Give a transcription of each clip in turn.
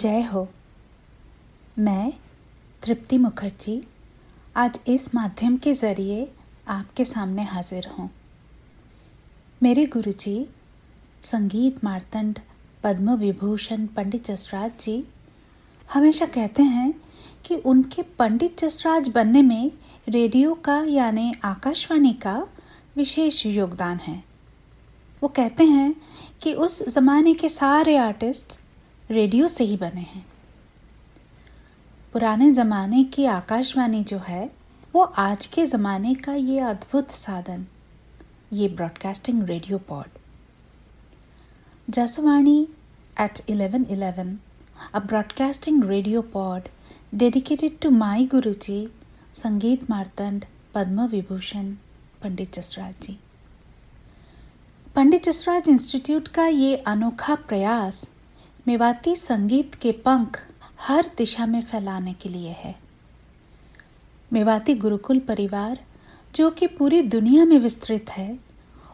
जय हो। मैं तृप्ति मुखर्जी आज इस माध्यम के ज़रिए आपके सामने हाजिर हूँ। मेरे गुरुजी, संगीत मार्तंड पद्म विभूषण पंडित जसराज जी, हमेशा कहते हैं कि उनके पंडित जसराज बनने में रेडियो का यानी आकाशवाणी का विशेष योगदान है। वो कहते हैं कि उस ज़माने के सारे आर्टिस्ट रेडियो से ही बने हैं। पुराने ज़माने की आकाशवाणी जो है, वो आज के ज़माने का ये अद्भुत साधन, ये broadcasting radio pod Jaswani at 1111 a broadcasting radio pod dedicated to my guru ji Sangeet Martand Padma Vibhushan Pandit Jasraj ji. Pandit Jasraj institute का ये अनोखा प्रयास मेवाती संगीत के पंख हर दिशा में फैलाने के लिए है। मेवाती गुरुकुल परिवार, जो कि पूरी दुनिया में विस्तृत है,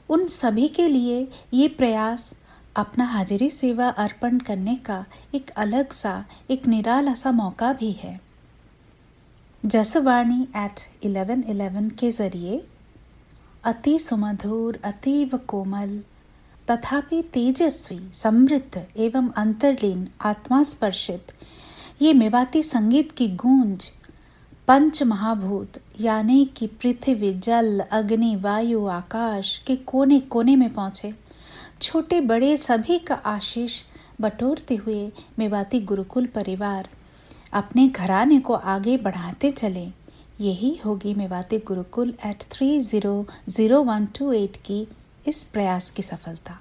उन सभी के लिए ये प्रयास अपना हाजिरी सेवा अर्पण करने का एक अलग सा, एक निराला सा मौका भी है। जसवाणी एट 1111 के ज़रिए अति सुमधुर, अतीव कोमल तथापि तेजस्वी, समृद्ध एवं अंतर्लीन आत्मा स्पर्शित ये मेवाती संगीत की गूंज पंच महाभूत यानी कि पृथ्वी, जल, अग्नि, वायु, आकाश के कोने कोने में पहुँचे। छोटे, बड़े सभी का आशीष बटोरते हुए मेवाती गुरुकुल परिवार अपने घराने को आगे बढ़ाते चले। यही होगी Mewati Gurukul at three zero zero one two eight की इस प्रयास की सफलता।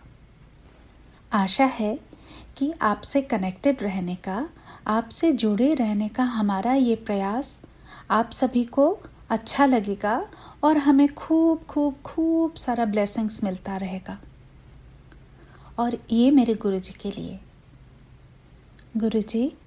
आशा है कि आपसे कनेक्टेड रहने का, आपसे जुड़े रहने का हमारा ये प्रयास आप सभी को अच्छा लगेगा और हमें खूब खूब खूब सारा ब्लेसिंग्स मिलता रहेगा। और ये मेरे गुरु जी के लिए। गुरु जी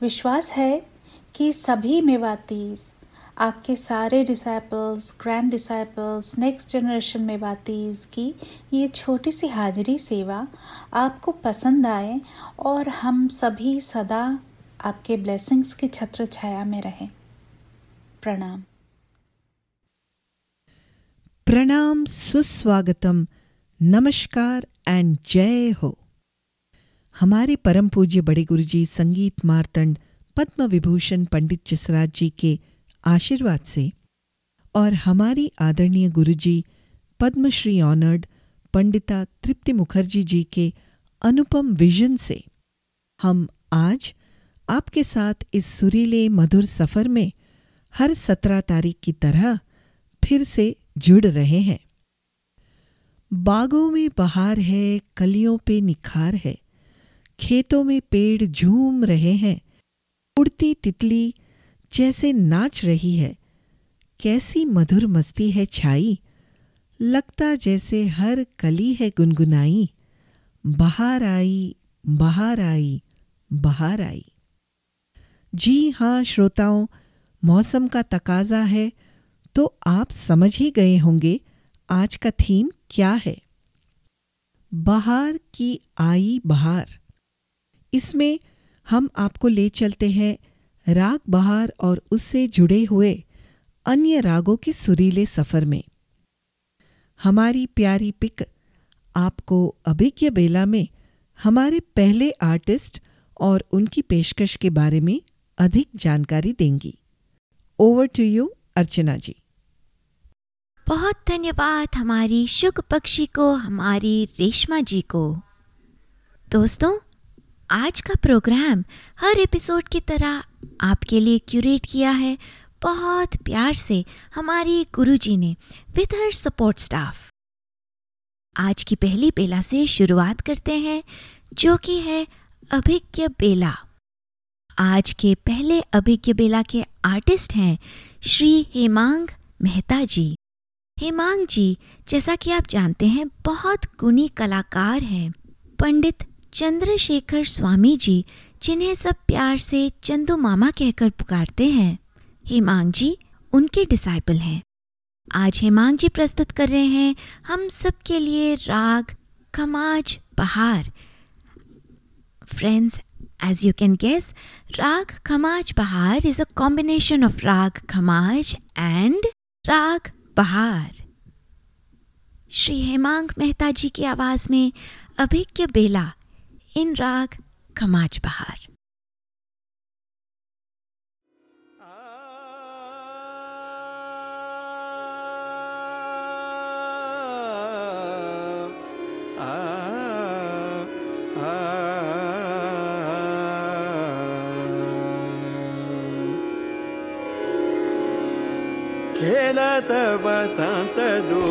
विश्वास है कि सभी मेवातीज़ आपके सारे disciples grand disciples next generation में बातीज की ये छोटी सी हाजिरी सेवा आपको पसंद आए और हम सभी सदा आपके ब्लेसिंग्स की छत्र छाया में रहें। प्रणाम। प्रणाम, सुस्वागतम। नमस्कार एंड जय हो। हमारे परम पूज्य बड़े गुरुजी, संगीत मार्तंड पद्म विभूषण पंडित जसराज जी के आशीर्वाद से। और हमारी आदरणीय गुरुजी, पद्मश्री ऑनर्ड, पंडिता तृप्ति मुखर्जी जी के अनुपम विजन से। हम आज आपके साथ इस सुरीले मधुर सफ़र में हर सत्रह तारीख की तरह फिर से जुड़ रहे हैं। बागों में बहार है, कलियों पे निखार है, खेतों में पेड़ झूम रहे हैं, उड़ती तितली जैसे नाच रही है, कैसी मधुर मस्ती है छाई, लगता जैसे हर कली है गुनगुनाई, बाहर आई बाहर आई बाहर आई। जी हाँ श्रोताओं, मौसम का तकाजा है तो आप समझ ही गए होंगे आज का थीम क्या है। बहार की आई बहार। इसमें हम आपको ले चलते हैं राग बहार और उससे जुड़े हुए अन्य रागों के सुरीले सफ़र में। हमारी प्यारी पिक आपको अभिज्ञ बेला में हमारे पहले आर्टिस्ट और उनकी पेशकश के बारे में अधिक जानकारी देंगी। Over to you Archana ji. बहुत धन्यवाद हमारी शुक पक्षी को, हमारी रेशमा जी को। दोस्तों आज का प्रोग्राम हर एपिसोड की तरह आपके लिए क्यूरेट किया है। बहुत प्यार से हमारी गुरुजी ने विद हर सपोर्ट स्टाफ आज की पहली बेला से शुरुआत करते हैं, जो कि है अभिज्ञ बेला। आज के पहले अभिज्ञ बेला के आर्टिस्ट हैं श्री हेमांग मेहता जी। हेमांग जी, जैसा कि आप जानते हैं, बहुत गुणी कलाकार हैं, पंडित चंद्रशेखर स्वामी जी जिन्हें सब प्यार से चंदू मामा कहकर पुकारते हैं। हेमांग जी, उनके डिसाइपल हैं। आज हेमांग जी प्रस्तुत कर रहे हैं, हम सब के लिए raag Khamaj Bahar. Friends as you can guess raag Khamaj Bahar is a combination of राग खमाज एंड राग, बहार। श्री हेमांग मेहता जी की आवाज़ में अभिज्ञ बेला इन राग कमाज बहार। खेलत बसंत दू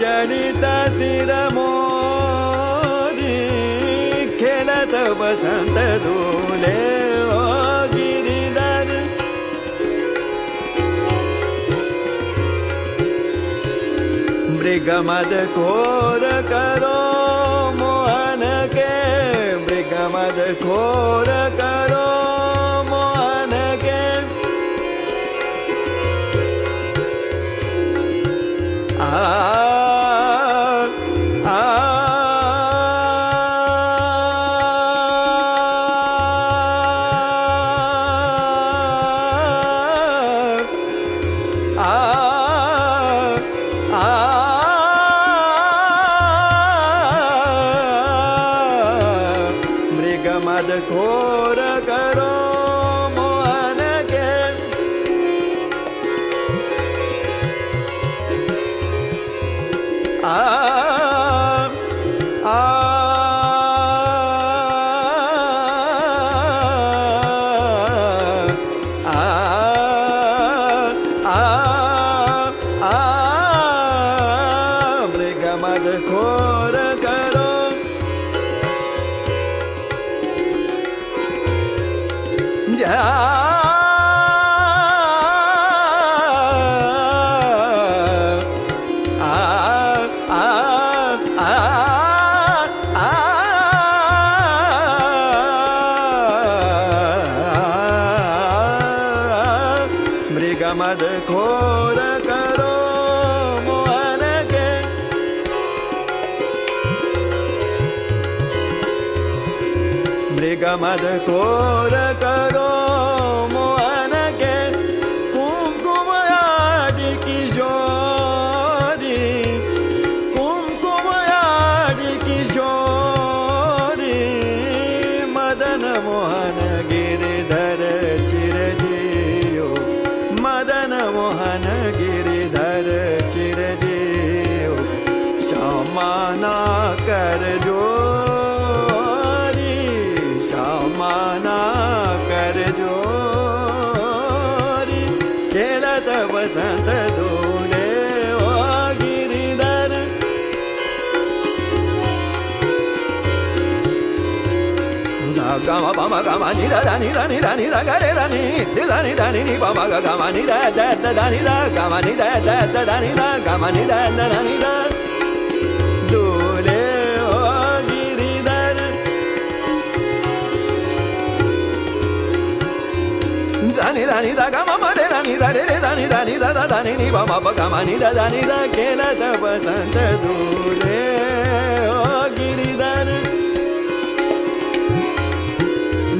जन सिरमोल बसन्त दूल गिरि दर मृगमध खोर करो मोहन के मृगमद घोर करो ga ma ba ma ga ma ni da da ni da ni da ni da ga re da ni ni da ni da ni ni ba ma ga ga ma ni da da da da ni da ga ma ni da da da da ni da ga ma ni da da da ni da dole o giridar za ni da ni da ga ma ma re da ni da re re da ni da ni da da da ni ni ba ma ba ga ma ni da da ni da ke la da basanta dole o giridar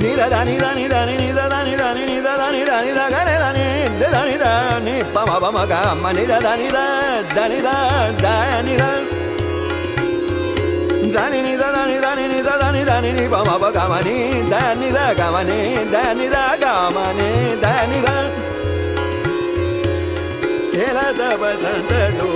ni da da ni da ni da ni ni da da ni da ni ni da da ni da ni da ga da ni da da ni da ni pa ma pa ma ga ma ni da da ni da da ni da da ni da da ni ni da da ni da ni ni da da ni da ni ni pa ma pa ga ma ni da ni da ga ma ni da ni da ga ma ni da ni da Ela da basanta do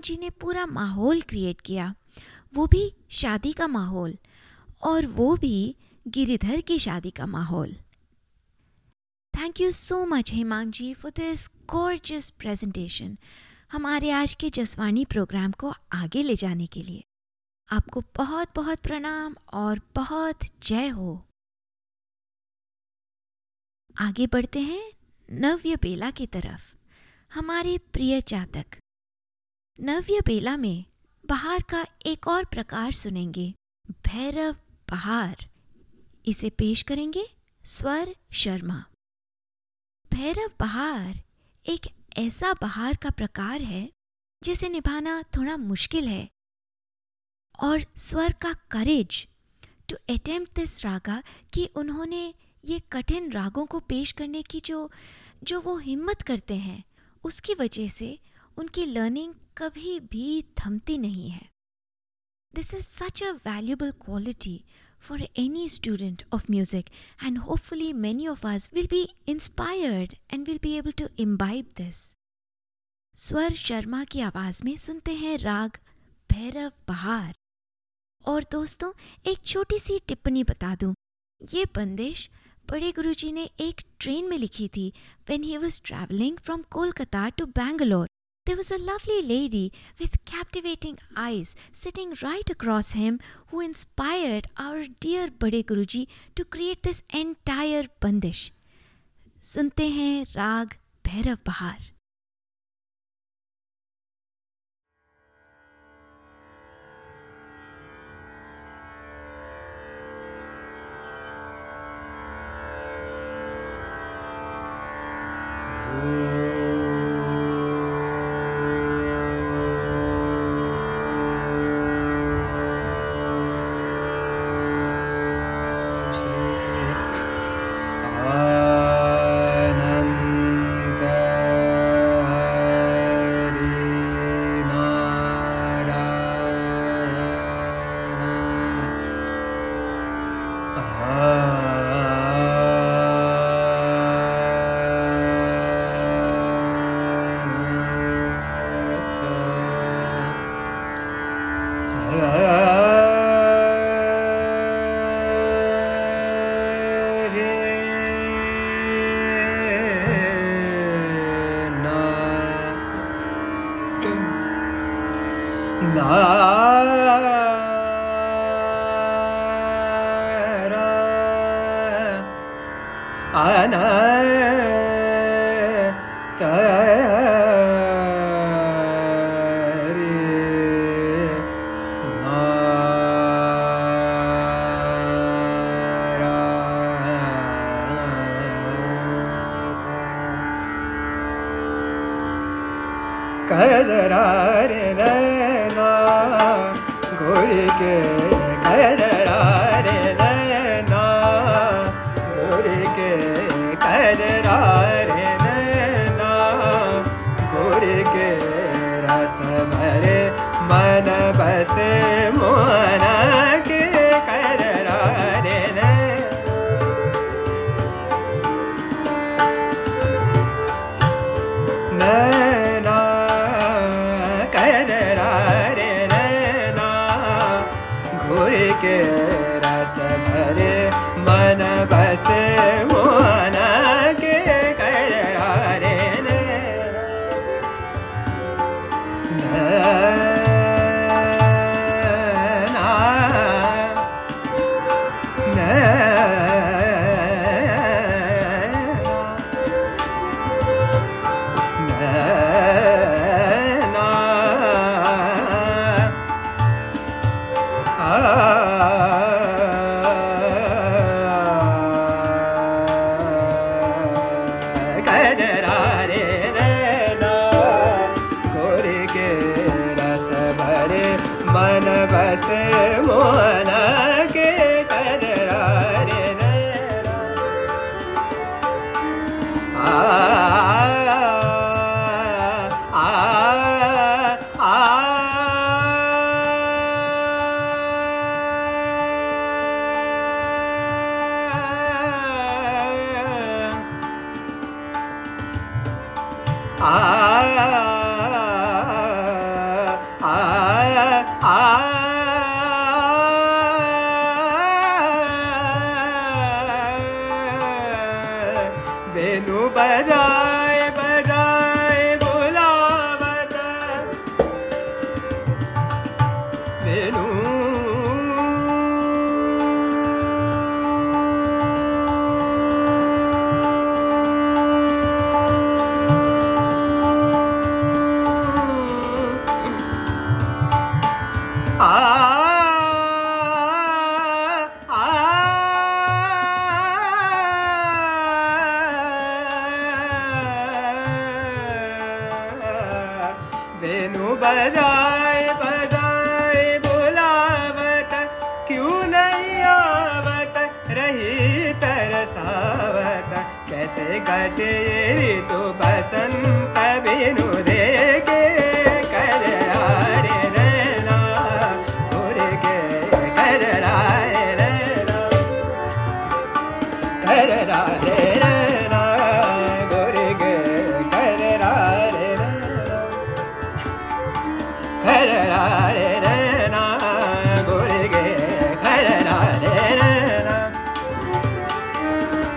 Hemang जी ने पूरा माहौल create किया। वो भी शादी का माहौल और वो भी गिरिधर की शादी का माहौल। Thank you so much Hemang ji for this gorgeous presentation हमारे आज के जसवानी प्रोग्राम को आगे ले जाने के लिए। आपको बहुत बहुत प्रणाम और बहुत जय हो। आगे बढ़ते हैं नव्य बेला की तरफ़। हमारे प्रिय जातक नव्य बेला में बहार का एक और प्रकार सुनेंगे। भैरव बहार। इसे पेश करेंगे स्वर शर्मा। भैरव बहार एक ऐसा बहार का प्रकार है, जिसे निभाना थोड़ा मुश्किल है। और स्वर का courage to attempt this raga कि उन्होंने ये कठिन रागों को पेश करने की जो जो वो हिम्मत करते हैं, उसकी वजह से उनकी लर्निंग कभी भी थमती नहीं है। This is such a valuable quality for any student of music and hopefully many of us will be inspired and will be able to imbibe this Swar Sharma की आवाज़ में सुनते हैं राग भैरव बहार। और दोस्तों, एक छोटी सी टिप्पणी बता दूँ। ये बंदिश बड़े गुरुजी ने एक ट्रेन में लिखी थी when he was travelling from Kolkata to Bangalore there was a lovely lady with captivating eyes sitting right across him who inspired our dear Bade Guruji to create this entire bandish. सुनते हैं राग भैरव बहार Ooh. 啊。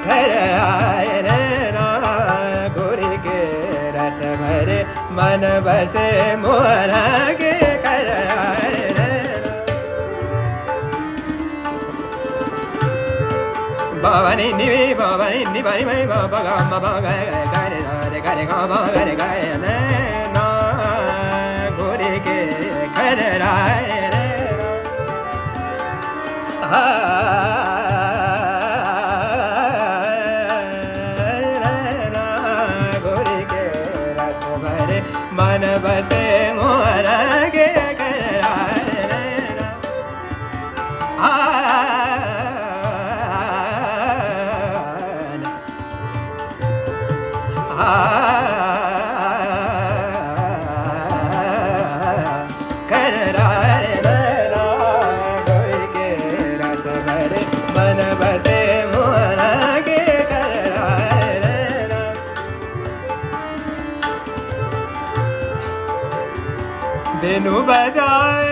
घर आए नैना गोरी के रस भरे, मन बसे मोर के कर आए बाबानी निवे, बाबानी निबानी मैं बाबा गा बाबा गा करे रे करे गा बाबा करे करे नैना गोरी के कर आए रे। हा बसे मोर बेनु बजाए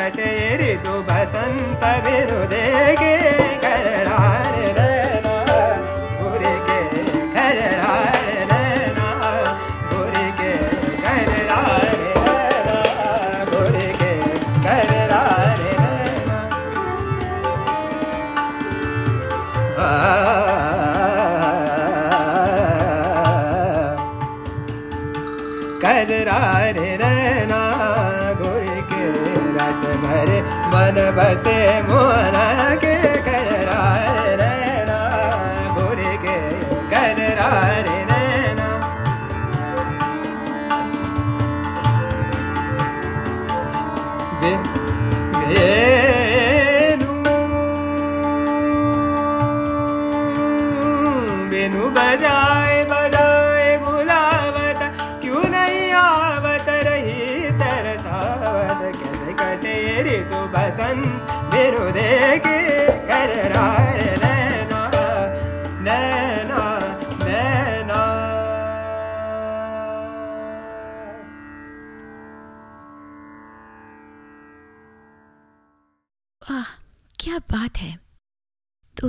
कैसे कटे ऋतु बसंत मन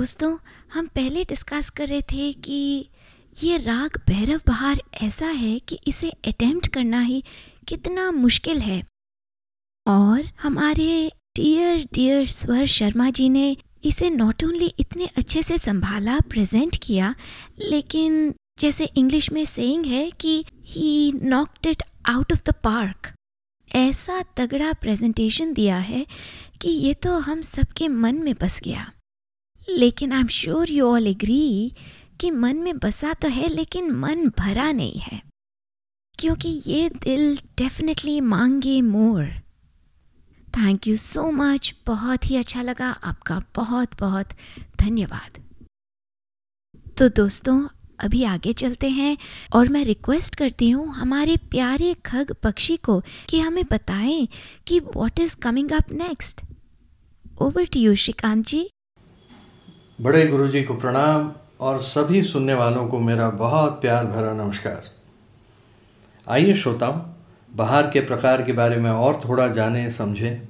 दोस्तों, हम पहले डिस्कस कर रहे थे कि ये राग भैरव बहार ऐसा है कि इसे अटेम्प्ट करना ही कितना मुश्किल है। और हमारे डियर डियर स्वर शर्मा जी ने इसे नॉट ओनली इतने अच्छे से संभाला प्रेजेंट किया, लेकिन जैसे इंग्लिश में सेइंग है कि he knocked it out of the park ऐसा तगड़ा प्रेजेंटेशन दिया है कि ये तो हम सबके मन में बस गया। लेकिन I am sure you all agree कि मन में बसा तो है, लेकिन मन भरा नहीं है। क्योंकि ये दिल डेफिनेटली मांगे more. Thank you so much बहुत ही अच्छा लगा। आपका बहुत बहुत धन्यवाद। तो दोस्तों, अभी आगे चलते हैं और मैं रिक्वेस्ट करती हूँ हमारे प्यारे खग पक्षी को कि हमें बताएँ कि what is coming up next over to you Shrikant ji. बड़े गुरुजी को प्रणाम और सभी सुनने वालों को मेरा बहुत प्यार भरा नमस्कार। आइए श्रोताओं, बाहर के प्रकार के बारे में और थोड़ा जाने, समझें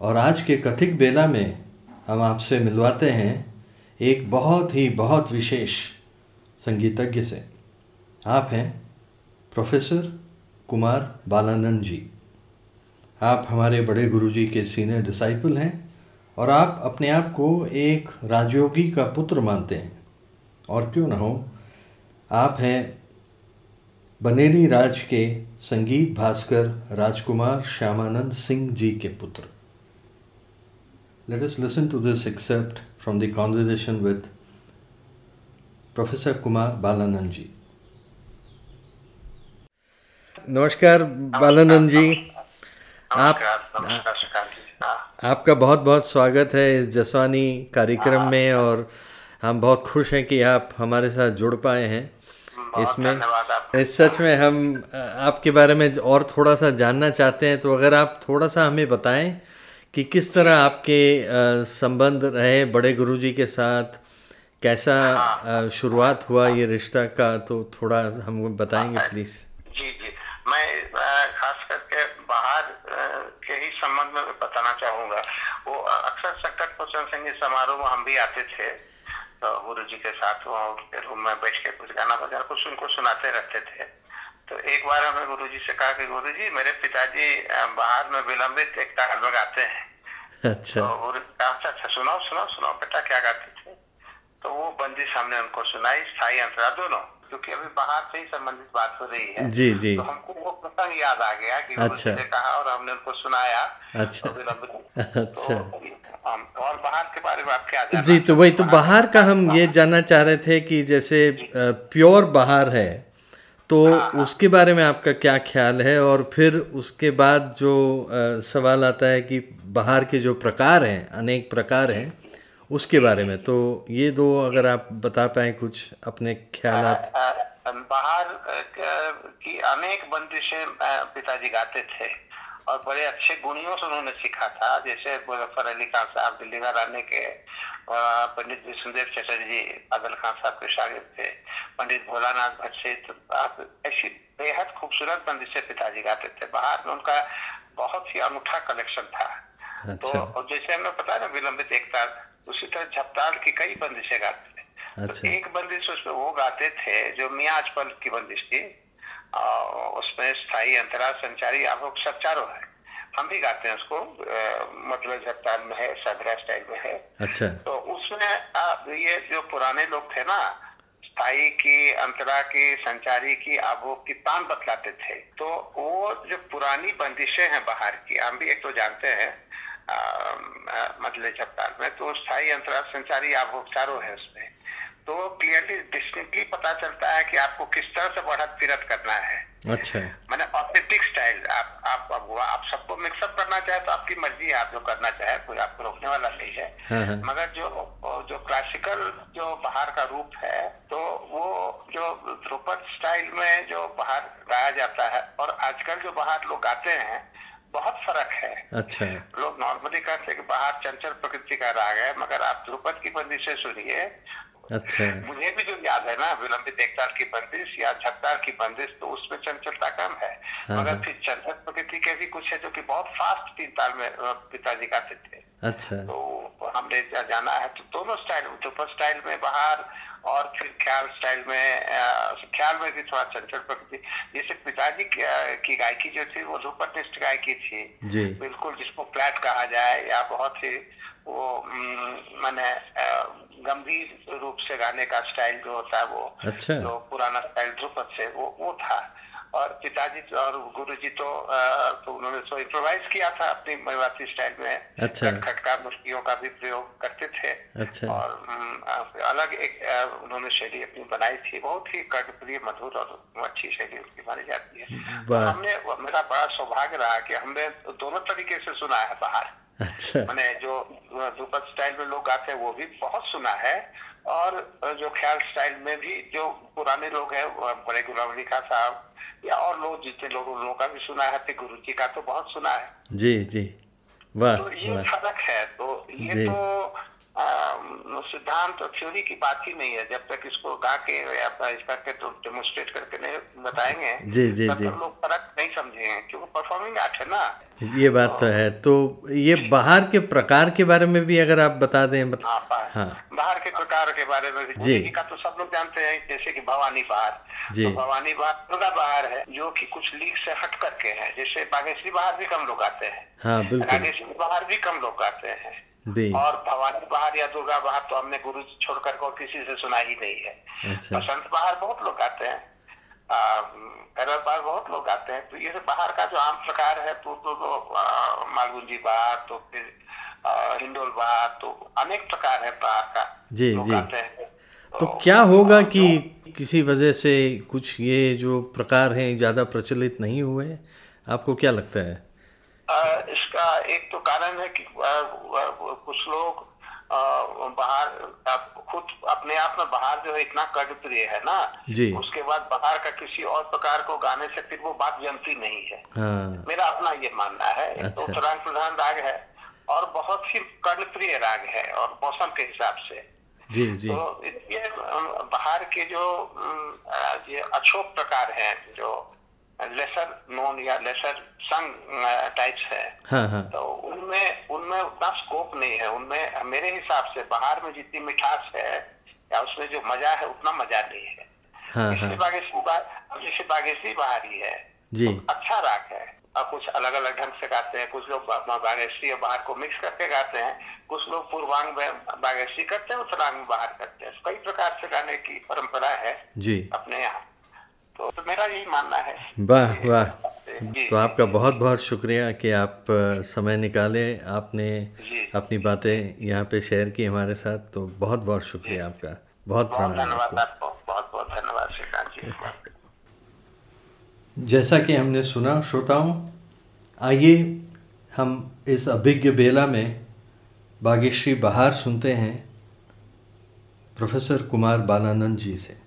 और आज के कथिक बेला में हम आपसे मिलवाते हैं एक बहुत ही बहुत विशेष संगीतज्ञ से। आप हैं प्रोफेसर कुमार बालानंद जी। आप हमारे बड़े गुरुजी के सीनियर डिसाइपल हैं। और आप अपने आप को एक राजयोगी का पुत्र मानते हैं। और क्यों ना हो? आप हैं बनेरी राज के संगीत भास्कर राजकुमार श्यामानंद सिंह जी के पुत्र। Let us listen to this excerpt from the conversation with professor Kumar Balanand ji नमस्कार बालानंद जी। आप आपका बहुत बहुत स्वागत है इस जसवानी कार्यक्रम में और हम बहुत खुश हैं कि आप हमारे साथ जुड़ पाए हैं इसमें। इस सच में हम आपके बारे में और थोड़ा सा जानना चाहते हैं तो अगर आप थोड़ा सा हमें बताएँ कि किस तरह आपके संबंध रहे बड़े गुरुजी के साथ कैसा हाँ। शुरुआत हुआ ये रिश्ता का तो थोड़ा हम बताएँगे प्लीज़। जी जी। मैं खास करके बाहर के ही संबंध में बताना चाहूँगा। वो अक्सर संकट पोषण संगीत समारोह में हम भी आते थे तो गुरु जी के साथ वहाँ उनके रूम में बैठ के कुछ गाना बजाना कुछ उनको सुनाते रहते थे। तो एक बार हमें गुरु जी से कहा कि गुरु जी मेरे पिताजी बाहर में विलंबित एक ताल में गाते हैं। अच्छा। तो गुरु अच्छा अच्छा सुनाओ सुनाओ सुनाओ बेटा क्या गाते थे? तो वो बंदी सामने उनको सुनाई स्थायी अंतरा दोनों। क्योंकि अभी बाहर से ही संबंधित बात हो रही है। जी जी। तो हमको वो प्रसंग याद आ गया कि अच्छा। ने कहा और हमने उनको सुनाया। अच्छा। तो अच्छा। तो और बाहर के बारे में आप क्या जी तो वही तो बाहर का हम ये जानना चाह रहे थे कि जैसे प्योर बाहर है तो हाँ, हाँ। उसके बारे में आपका क्या ख्याल है? और फिर उसके बाद जो आ, सवाल आता है कि बाहर के जो प्रकार हैं अनेक प्रकार हैं उसके बारे में। तो ये दो अगर आप बता पाए कुछ अपने ख्याल बाहर की अनेक बंदिशें पिताजी गाते थे और बड़े अच्छे गुणियों से उन्होंने सीखा था। जैसे मुजफ्फर अली खान साहब दिल्ली में रहने के पंडित विष्णुदेव चटर्जी जी अदल खान साहब के शागिद थे। पंडित भोलानाथ भट्ट ऐसी बेहद खूबसूरत बंदिशें पिताजी गाते थे। बाहर में उनका बहुत ही अनूठा कलेक्शन था। तो अच्छा। तो जैसे हमें पता है ना विलंबित एकता उसी तरह झपताल की कई बंदिशें गाते थे। तो अच्छा। तो एक बंदिश उसमें वो गाते थे जो मियाँ अजपल की बंदिश थी उसमें स्थायी अंतराल संचारी आप सब चारों है। हम भी गाते हैं उसको मतलब झपताल में है सदरा स्टाइल में है। अच्छा। तो उसमें आप ये जो पुराने लोग थे ना स्थायी की अंतरा की संचारी की आभोग की तान बतलाते थे। तो वो जो पुरानी बंदिशें हैं बाहर की हम भी एक तो जानते हैं मतलब झपताल में तो स्थायी अंतराल संचारी आप चारों है उसमें। तो क्लियरली डिस्टिंक्टली पता चलता है कि आपको किस तरह से बढ़त फिरत करना है। अच्छा। मैंने ऑथेंटिक स्टाइल आप आप आप, आप सबको मिक्सअप करना चाहे तो आपकी मर्ज़ी है आप जो करना चाहे कोई आपको रोकने वाला नहीं है। हाँ, हाँ। मगर जो जो क्लासिकल जो बाहर का रूप है तो वो जो ध्रुपद स्टाइल में जो बाहर गाया जाता है और आजकल जो बाहर लोग गाते हैं बहुत फ़र्क है। अच्छा। लोग नॉर्मली कहते हैं कि बाहर चंचल प्रकृति का राग है मगर आप ध्रुपद की बंदिश से सुनिए। अच्छा। मुझे भी जो याद है ना विलंबित एकताल की बंदिश या छत्तार की बंदिश तो उसमें चंचलता कम है। हाँ, मगर। फिर चंचल प्रकृति के भी कुछ है जो कि बहुत फास्ट तीन ताल में पिताजी गाते थे। अच्छा। तो हमने जाना है तो दोनों स्टाइल ध्रुपद स्टाइल में बाहर और फिर ख्याल स्टाइल में ख्याल में भी थोड़ा चंचल प्रकृति जैसे पिताजी की गायकी जो थी वो धूपनिष्ठ गायकी थी। बिल्कुल जिसको फ्लैट कहा जाए या बहुत ही वो मैंने गंभीर रूप से गाने का स्टाइल जो होता है वो अच्छा। जो पुराना स्टाइल ध्रुपद से वो वो था। और पिताजी और गुरु जी तो, तो उन्होंने सो इम्प्रोवाइज किया था अपनी मरवासी स्टाइल में। अच्छा। खटका मुश्कियों का भी प्रयोग करते थे। अच्छा। और अलग एक उन्होंने शैली अपनी बनाई थी। बहुत ही कर्णप्रिय मधुर और अच्छी शैली उनकी मानी जाती है। तो हमने मेरा बड़ा सौभाग्य रहा कि हमने दोनों तरीके से सुना है बाहर। अच्छा। मैंने जो दुपद स्टाइल में लोग आते हैं वो भी बहुत सुना है। और जो ख्याल स्टाइल में भी जो पुराने लोग हैं बड़े गुलाम अली खान साहब या और लोग जितने लोग उन लोगों का भी सुना है गुरु जी का तो बहुत सुना है। जी जी। वाह तो ये फ़र्क है तो ये तो सिद्धांत और थ्योरी की बात ही नहीं है। जब तक इसको गा के या इस करके तो डेमोस्ट्रेट करके नहीं बताएँगे जी जी जी। लोग फ़र्क नहीं समझेंगे क्योंकि परफॉर्मिंग आर्ट है ना। ये बात तो, तो है। तो ये बाहर के प्रकार के बारे में भी अगर आप बता दें बता... हाँ, हाँ। बाहर के प्रकार के बारे में जी। का तो सब लोग जानते हैं जैसे कि भवानी बहार। जी। तो भवानी बहार दुर्गा बहार है जो कि कुछ लीग से हट करके है। जैसे बागेश्वरी बाहर भी कम लोग आते हैं। हाँ बिल्कुल। बागेश्वरी बहार भी कम लोग आते हैं। और भवानी बहार या दुर्गा बहार तो हमने गुरु छोड़कर को किसी से सुना ही नहीं है। अच्छा। बसंत बहार बहुत लोग आते हैं। कैरल बहार बहुत लोग आते हैं। तो ये बाहर का जो आम प्रकार है तो तो, तो मालगुंजी बहार तो फिर हिंडोल बहार तो अनेक प्रकार है बाहर का। जी जी। तो, तो क्या होगा कि किसी वजह से कुछ ये जो प्रकार हैं ज़्यादा प्रचलित नहीं हुए? आपको क्या लगता है? इसका एक तो कारण है कि कुछ लोग बाहर खुद अपने आप में बाहर जो है इतना प्रिय है ना? जी। उसके बाद बाहर का किसी और प्रकार को गाने से फिर वो बात जमती नहीं है। हाँ। मेरा अपना ये मानना है। तो अच्छा। तो उत्तरांग प्रधान राग है और बहुत ही प्रिय राग है और मौसम के हिसाब से। जी जी। तो ये बाहर के जो ये अशोक प्रकार हैं जो लेसर नोन या लेसर संग टाइप्स है। हाँ, हाँ. तो उनमें उनमें उतना स्कोप नहीं है। उनमें मेरे हिसाब से बाहर में जितनी मिठास है या उसमें जो मज़ा है उतना मज़ा नहीं है। हाँ, हाँ. बागेश्वरी जैसे बागेश्वरी बाहरी है जी। तो अच्छा राग है। अब कुछ अलग अलग ढंग से गाते हैं कुछ लोग बागेश्वरी और बाहर को मिक्स करके गाते हैं कुछ लोग पूर्वांग में बागेश्वरी करते हैं उत्तरांग बाहर करते हैं। कई प्रकार से गाने की परंपरा है जी। अपने यहाँ। तो, तो मेरा यही मानना है। वाह वाह। तो आपका बहुत बहुत शुक्रिया कि आप समय निकाले आपने अपनी बातें यहाँ पे शेयर की हमारे साथ तो बहुत बहुत शुक्रिया आपका। बहुत धन्यवाद आपको। बहुत बहुत धन्यवाद श्रीकांत जी। जैसा कि हमने सुना श्रोताओं आइए हम इस अभिज्ञ बेला में बागेश्री बहार सुनते हैं प्रोफेसर कुमार बालानंद जी से।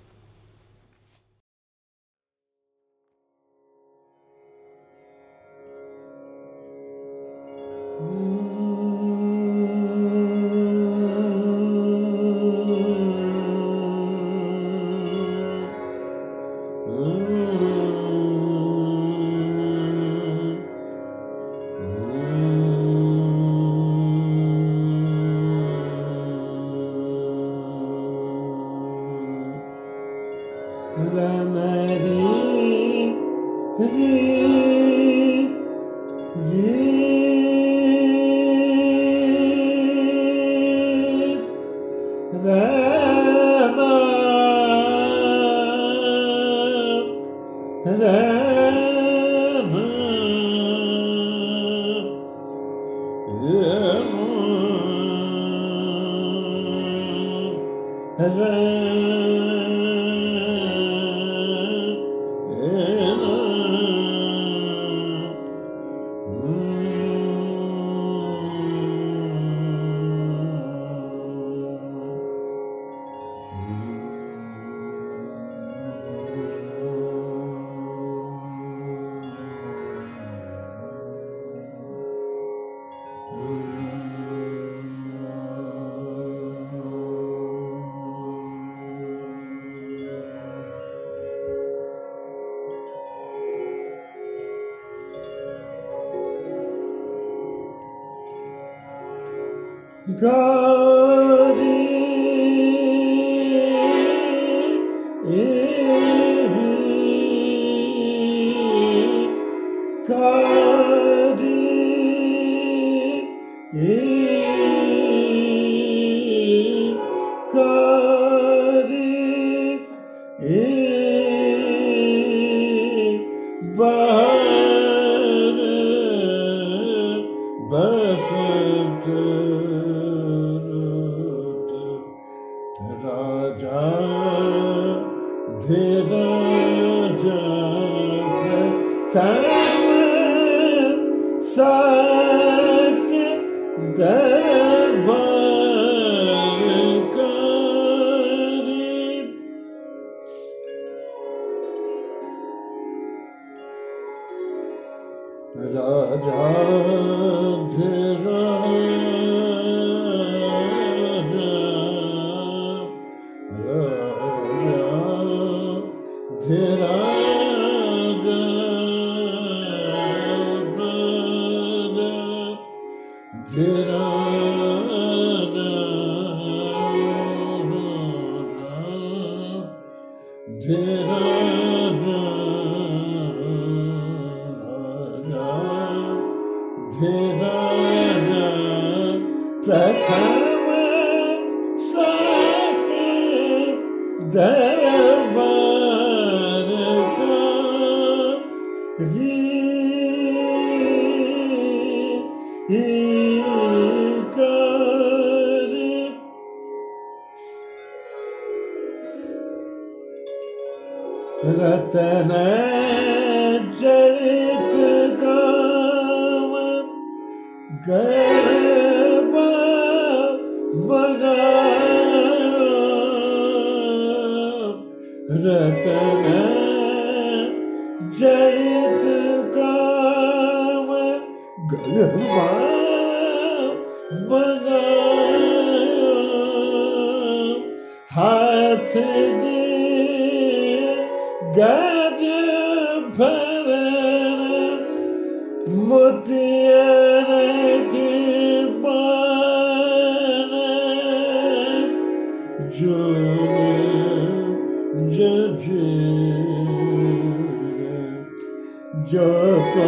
time. So जो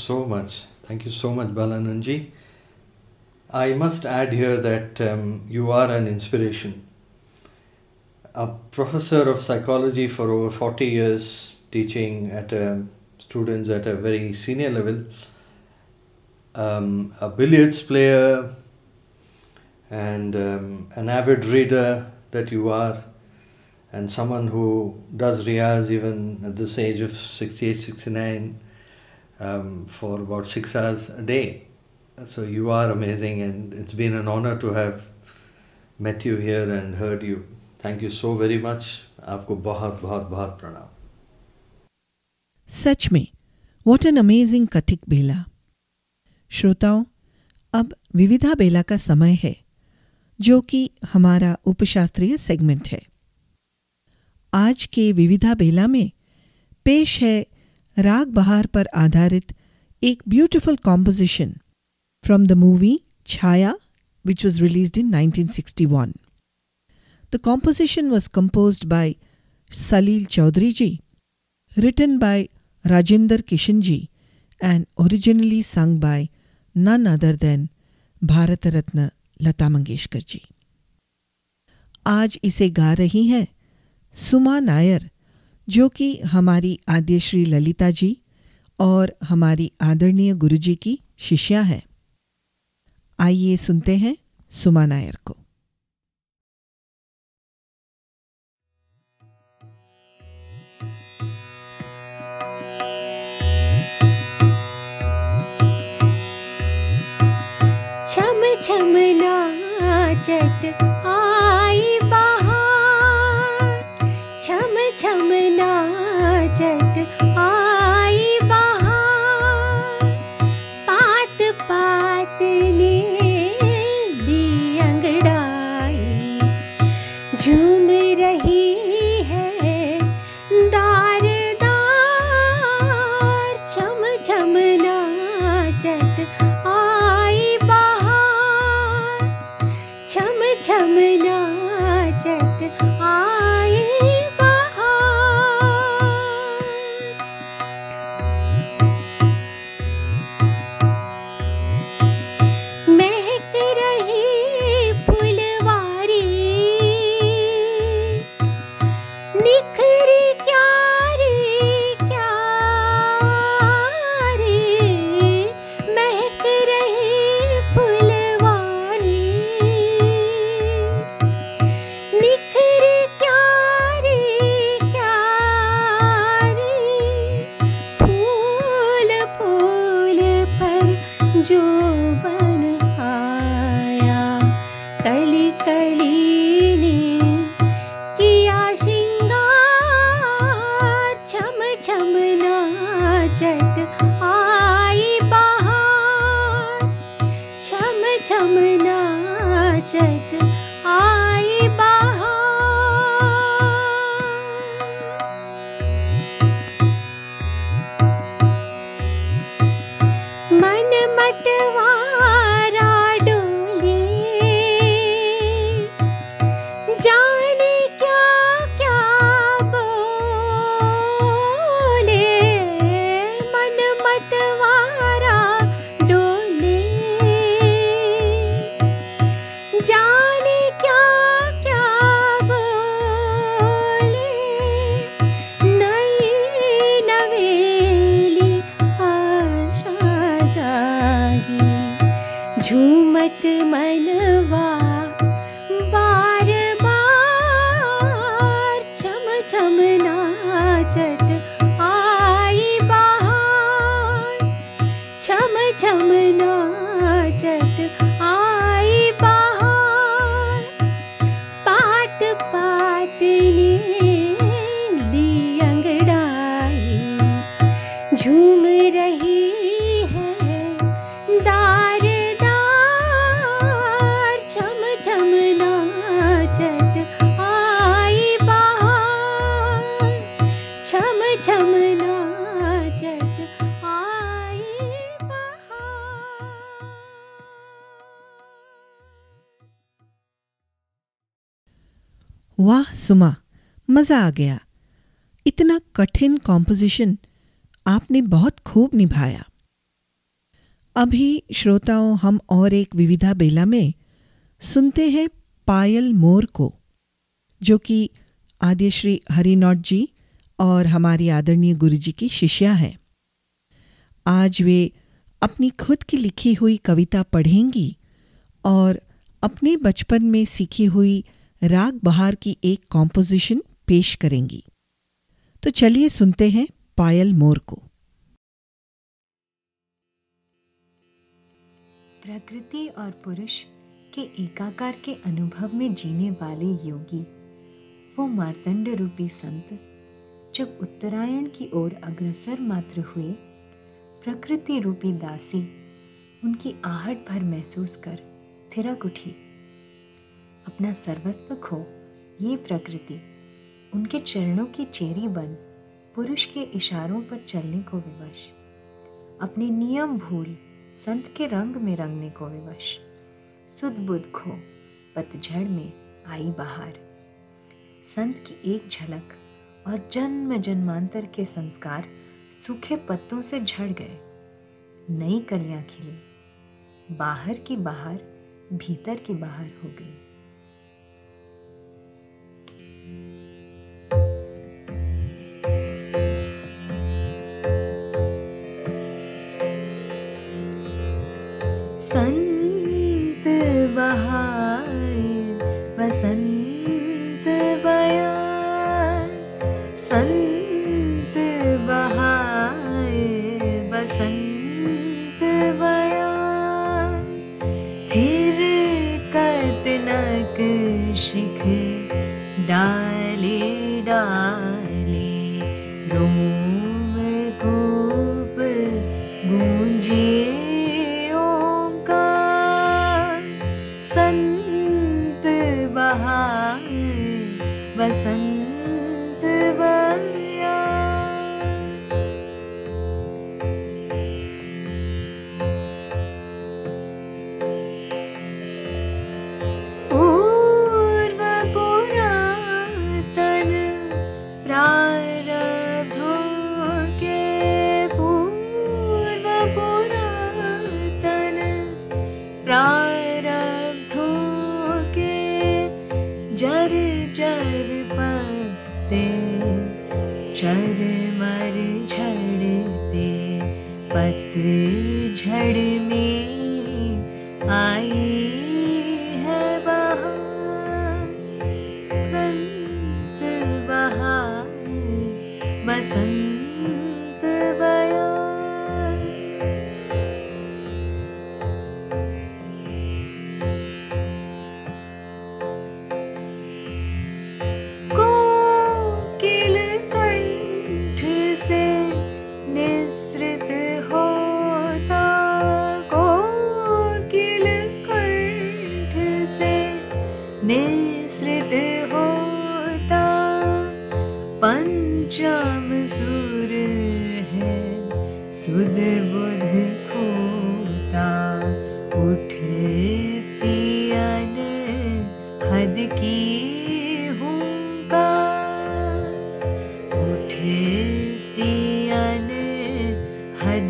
so much. Thank you so much, Balananji. I must add here that um, you are an inspiration. A professor of psychology for over 40 years, teaching at a, students at a very senior level, um, a billiards player, and um, an avid reader that you are, and someone who does riyaz even at this age of 68, 69 um, for about six hours a day. So you are amazing, and it's been an honor to have met you here and heard you. Thank you so very much. आपको बहुत बहुत बहुत प्रणाम सच में what an amazing कथिक बेला श्रोताओं अब विविधा बेला का समय है जो कि हमारा उपशास्त्रीय सेगमेंट है आज के विविधा बेला में पेश है राग बहार पर आधारित एक beautiful composition from the movie Chhaya which was released in 1961. The composition was composed by Salil Chowdhury ji written by Rajendra Krishan ji and originally sung by none other than Bharat Ratna Lata Mangeshkar ji आज इसे गा रही हैं सुमा नायर जो कि हमारी आद्यश्री ललिता जी और हमारी आदरणीय गुरु जी की शिष्या हैं। आइए सुनते हैं सुमा नायर को। छम छम नाचत क्षमनाचत् वाह सुमा, मज़ा आ गया। इतना कठिन कॉम्पोजिशन आपने बहुत खूब निभाया। अभी श्रोताओं, हम और एक विविधा बेला में सुनते हैं पायल मोर को, जो कि आद्य श्री जी और हमारी आदरणीय गुरुजी की शिष्या हैं। आज वे अपनी खुद की लिखी हुई कविता पढ़ेंगी और अपने बचपन में सीखी हुई राग बहार की एक कॉम्पोजिशन पेश करेंगी। तो चलिए सुनते हैं पायल मोर को। प्रकृति और पुरुष के एकाकार के अनुभव में जीने वाले योगी, वो मार्तंड रूपी संत जब उत्तरायण की ओर अग्रसर मात्र हुए, प्रकृति रूपी दासी उनकी आहट भर महसूस कर थिरक उठी। अपना सर्वस्व खो, ये प्रकृति उनके चरणों की चेरी बन पुरुष के इशारों पर चलने को विवश। अपने नियम भूल संत के रंग में रंगने को विवश। सुध बुध खो, पतझड़ में आई बहार। संत की एक झलक और जन्म जन्मांतर के संस्कार सूखे पत्तों से झड़ गए। नई कलियाँ खिली। बाहर की बाहर, भीतर की बाहर हो गई। संत बहाए बसंत बयान संत बहाए बसंत बयान फिर कतनक शिख डाले डाले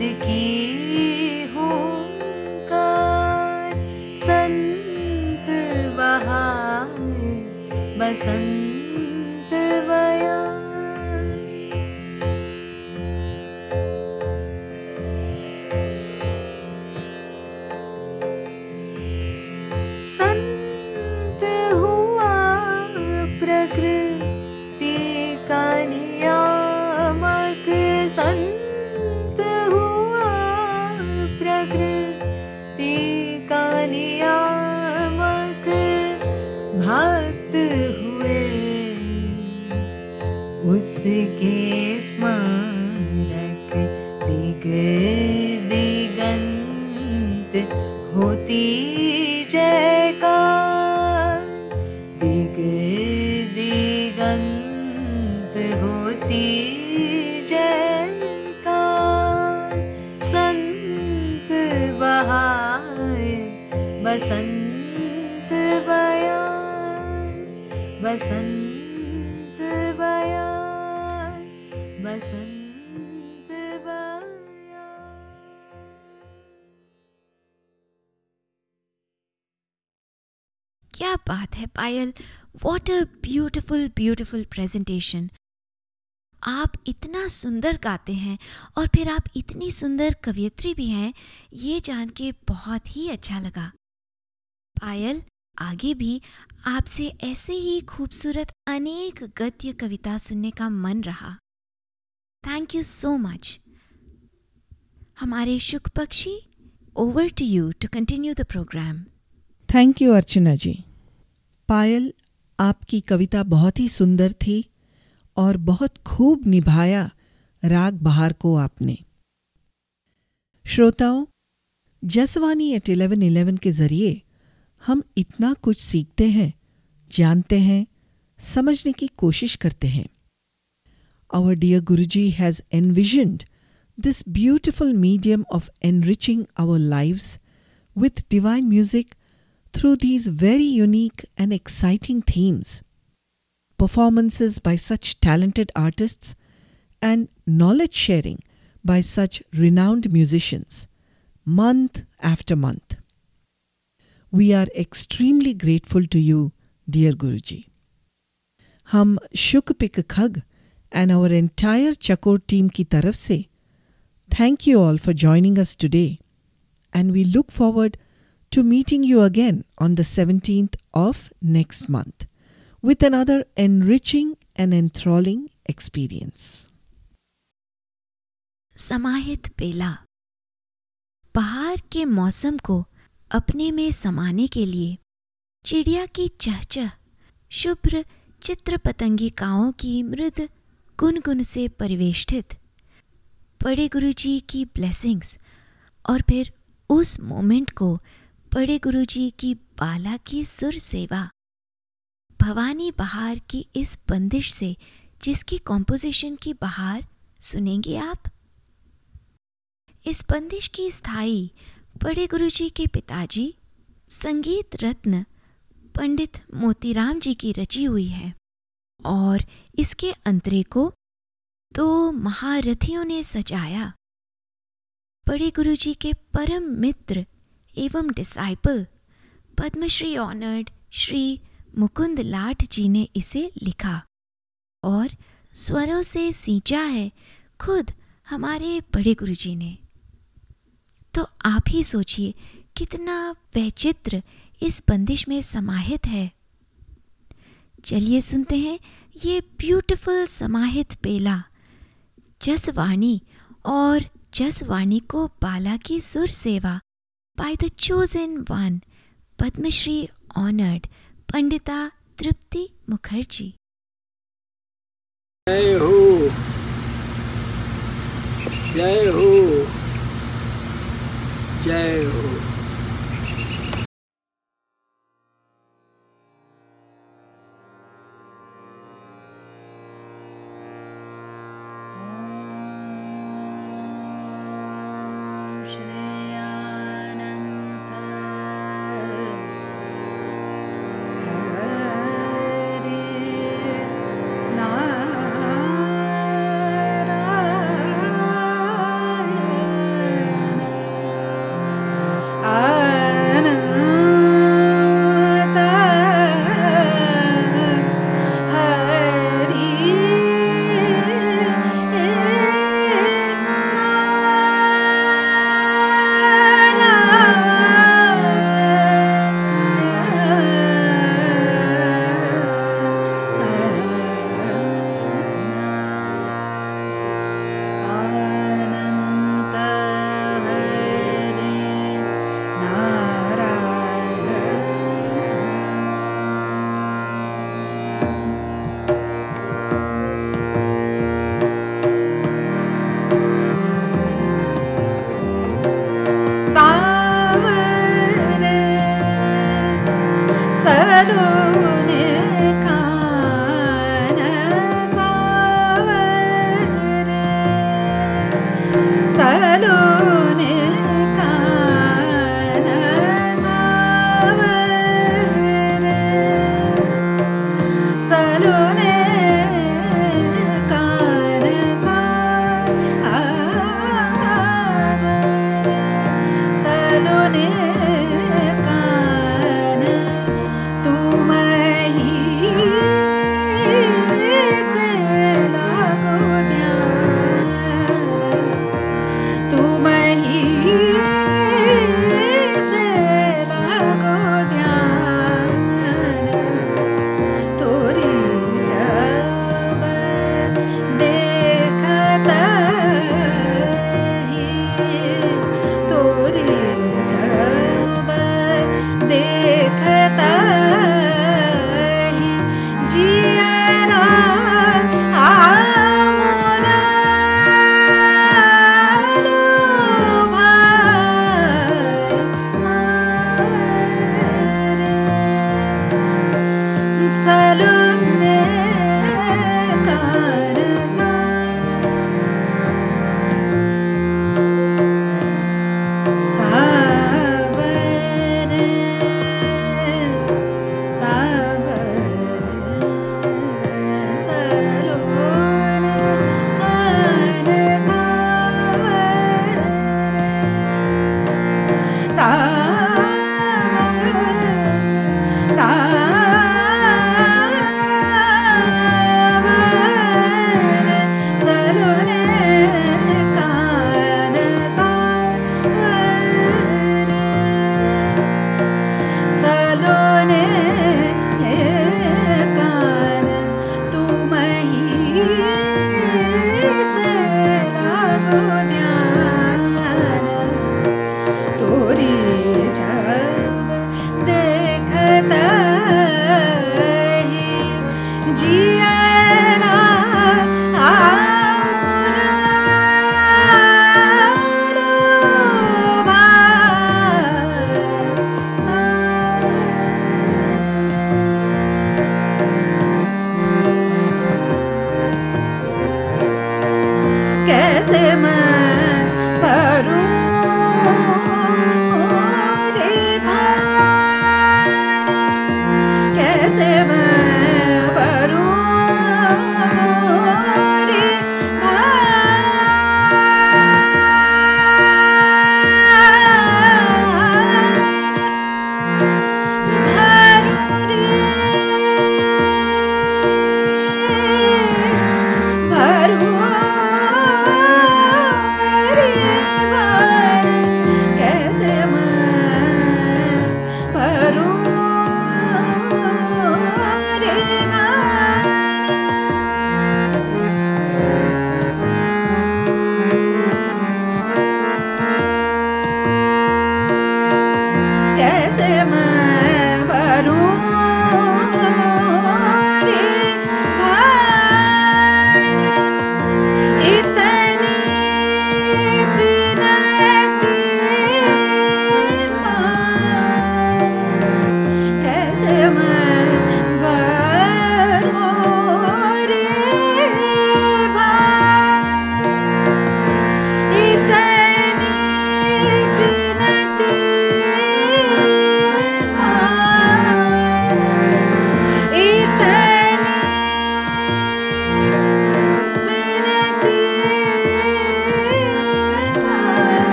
की बसंत ब्यूटिफुल प्रेजेंटेशन आप इतना सुंदर गाते हैं और फिर आप इतनी सुंदर कवियत्री भी हैं, ये जान के बहुत ही अच्छा लगा। पायल, आगे भी आपसे ऐसे ही खूबसूरत अनेक गद्य कविता सुनने का मन रहा। थैंक यू सो मच हमारे शुक पक्षी over to you to continue the programme thank you Archana ji. Payal आपकी कविता बहुत ही सुंदर थी और बहुत खूब निभाया राग बहार को आपने। श्रोताओं, जसवानी एट इलेवन इलेवन के ज़रिए हम इतना कुछ सीखते हैं, जानते हैं, समझने की कोशिश करते हैं। Our dear Guruji has envisioned this beautiful medium of enriching our lives with divine music through these very unique and exciting themes. Performances by such talented artists and knowledge sharing by such renowned musicians, month after month. We are extremely grateful to you, dear Guruji. हम शुक pick Khag and our entire Chakor team की तरफ से thank you all for joining us today and we look forward to meeting you again on the 17th of next month with another enriching and enthralling experience. समाहित बेला बहार के मौसम को अपने में समाने के लिए चिड़िया की चहचह शुभ्र चित्र पतंगिकाओं की मृद गुनगुन से परिवेष्टित बड़े गुरुजी की ब्लेसिंग्स और फिर उस मोमेंट को बड़े गुरुजी की बाला की सुर सेवा। भवानी बहार की इस बंदिश से जिसकी कॉम्पोजिशन की बहार सुनेंगे आप? इस बंदिश की स्थायी बड़े गुरुजी के पिताजी, संगीत रत्न पंडित मोतीराम जी की रची हुई है और इसके अंतरे को दो महारथियों ने सजाया। बड़े गुरुजी के परम मित्र एवं डिसाइपल पद्मश्री ऑनर्ड श्री मुकुंद लाठ जी ने इसे लिखा। और स्वरों से सींचा है खुद हमारे बड़े गुरु जी ने। तो आप ही सोचिए कितना वैचित्र इस बंदिश में समाहित है। चलिए सुनते हैं ये ब्यूटीफुल समाहित पेला जसवाणी और जसवाणी को बाला की सुर सेवा। By the chosen one Padmashri honoured Pandita Tripti Mukherjee जय हो जय हो जय हो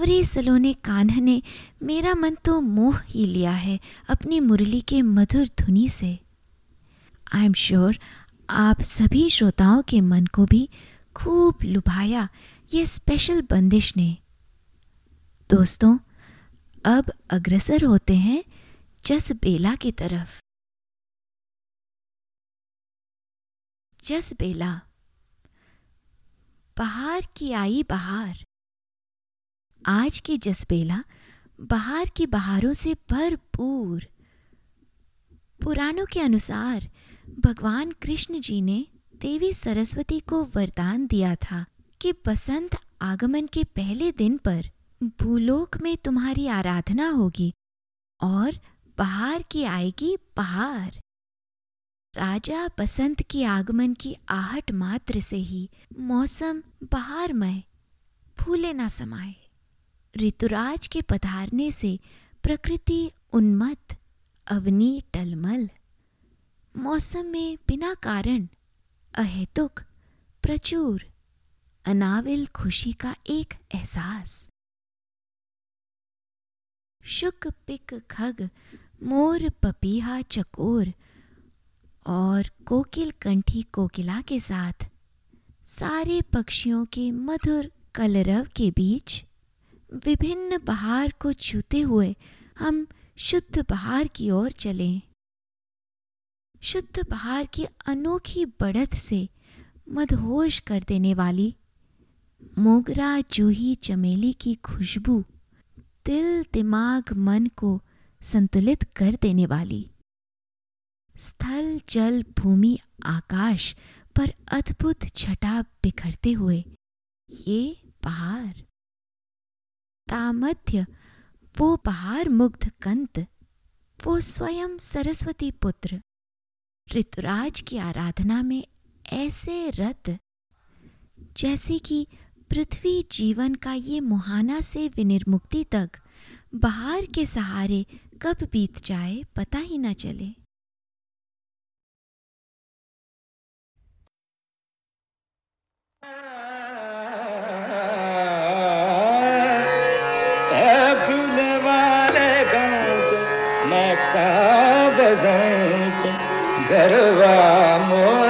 सावरे सलोने कान्ह ने मेरा मन तो मोह ही लिया है अपनी मुरली के मधुर धुनी से। आई एम श्योर आप सभी श्रोताओं के मन को भी खूब लुभाया ये स्पेशल बंदिश ने। दोस्तों, अब अग्रसर होते हैं जस बेला की तरफ़। जस बेला बहार की आई बहार। आज की जसबेला बहार की बहारों से भरपूर। पुराणों के अनुसार, भगवान कृष्ण जी ने देवी सरस्वती को वरदान दिया था कि बसंत आगमन के पहले दिन पर भूलोक में तुम्हारी आराधना होगी और बहार की आएगी बहार राजा बसंत के आगमन की आहट मात्र से ही मौसम बहारमय, फूले ना समाए ऋतुराज के पधारने से प्रकृति उन्मत्त, अवनी टलमल। मौसम में बिना कारण, अहेतुक, प्रचुर, अनाविल खुशी का एक एहसास। शुक पिक खग, मोर पपीहा चकोर, और कोकिल कंठी कोकिला के साथ, सारे पक्षियों के मधुर कलरव के बीच विभिन्न बहार को छूते हुए हम शुद्ध बहार की ओर चलें। शुद्ध बहार की अनोखी बढ़त से मदहोश कर देने वाली मोगरा जूही चमेली की खुशबू दिल दिमाग मन को संतुलित कर देने वाली। स्थल जल भूमि आकाश पर अद्भुत छटा बिखरते हुए ये पहाड़ तामध्य, वो पहाड़ मुग्ध कंत, वो स्वयं सरस्वती पुत्र। ऋतुराज की आराधना में ऐसे रत, जैसे कि पृथ्वी जीवन का ये मुहाना से विनिर्मुक्ति तक बाहर के सहारे कब बीत जाए पता ही न चले। गरवा garva ले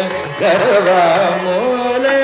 बसंत गरबा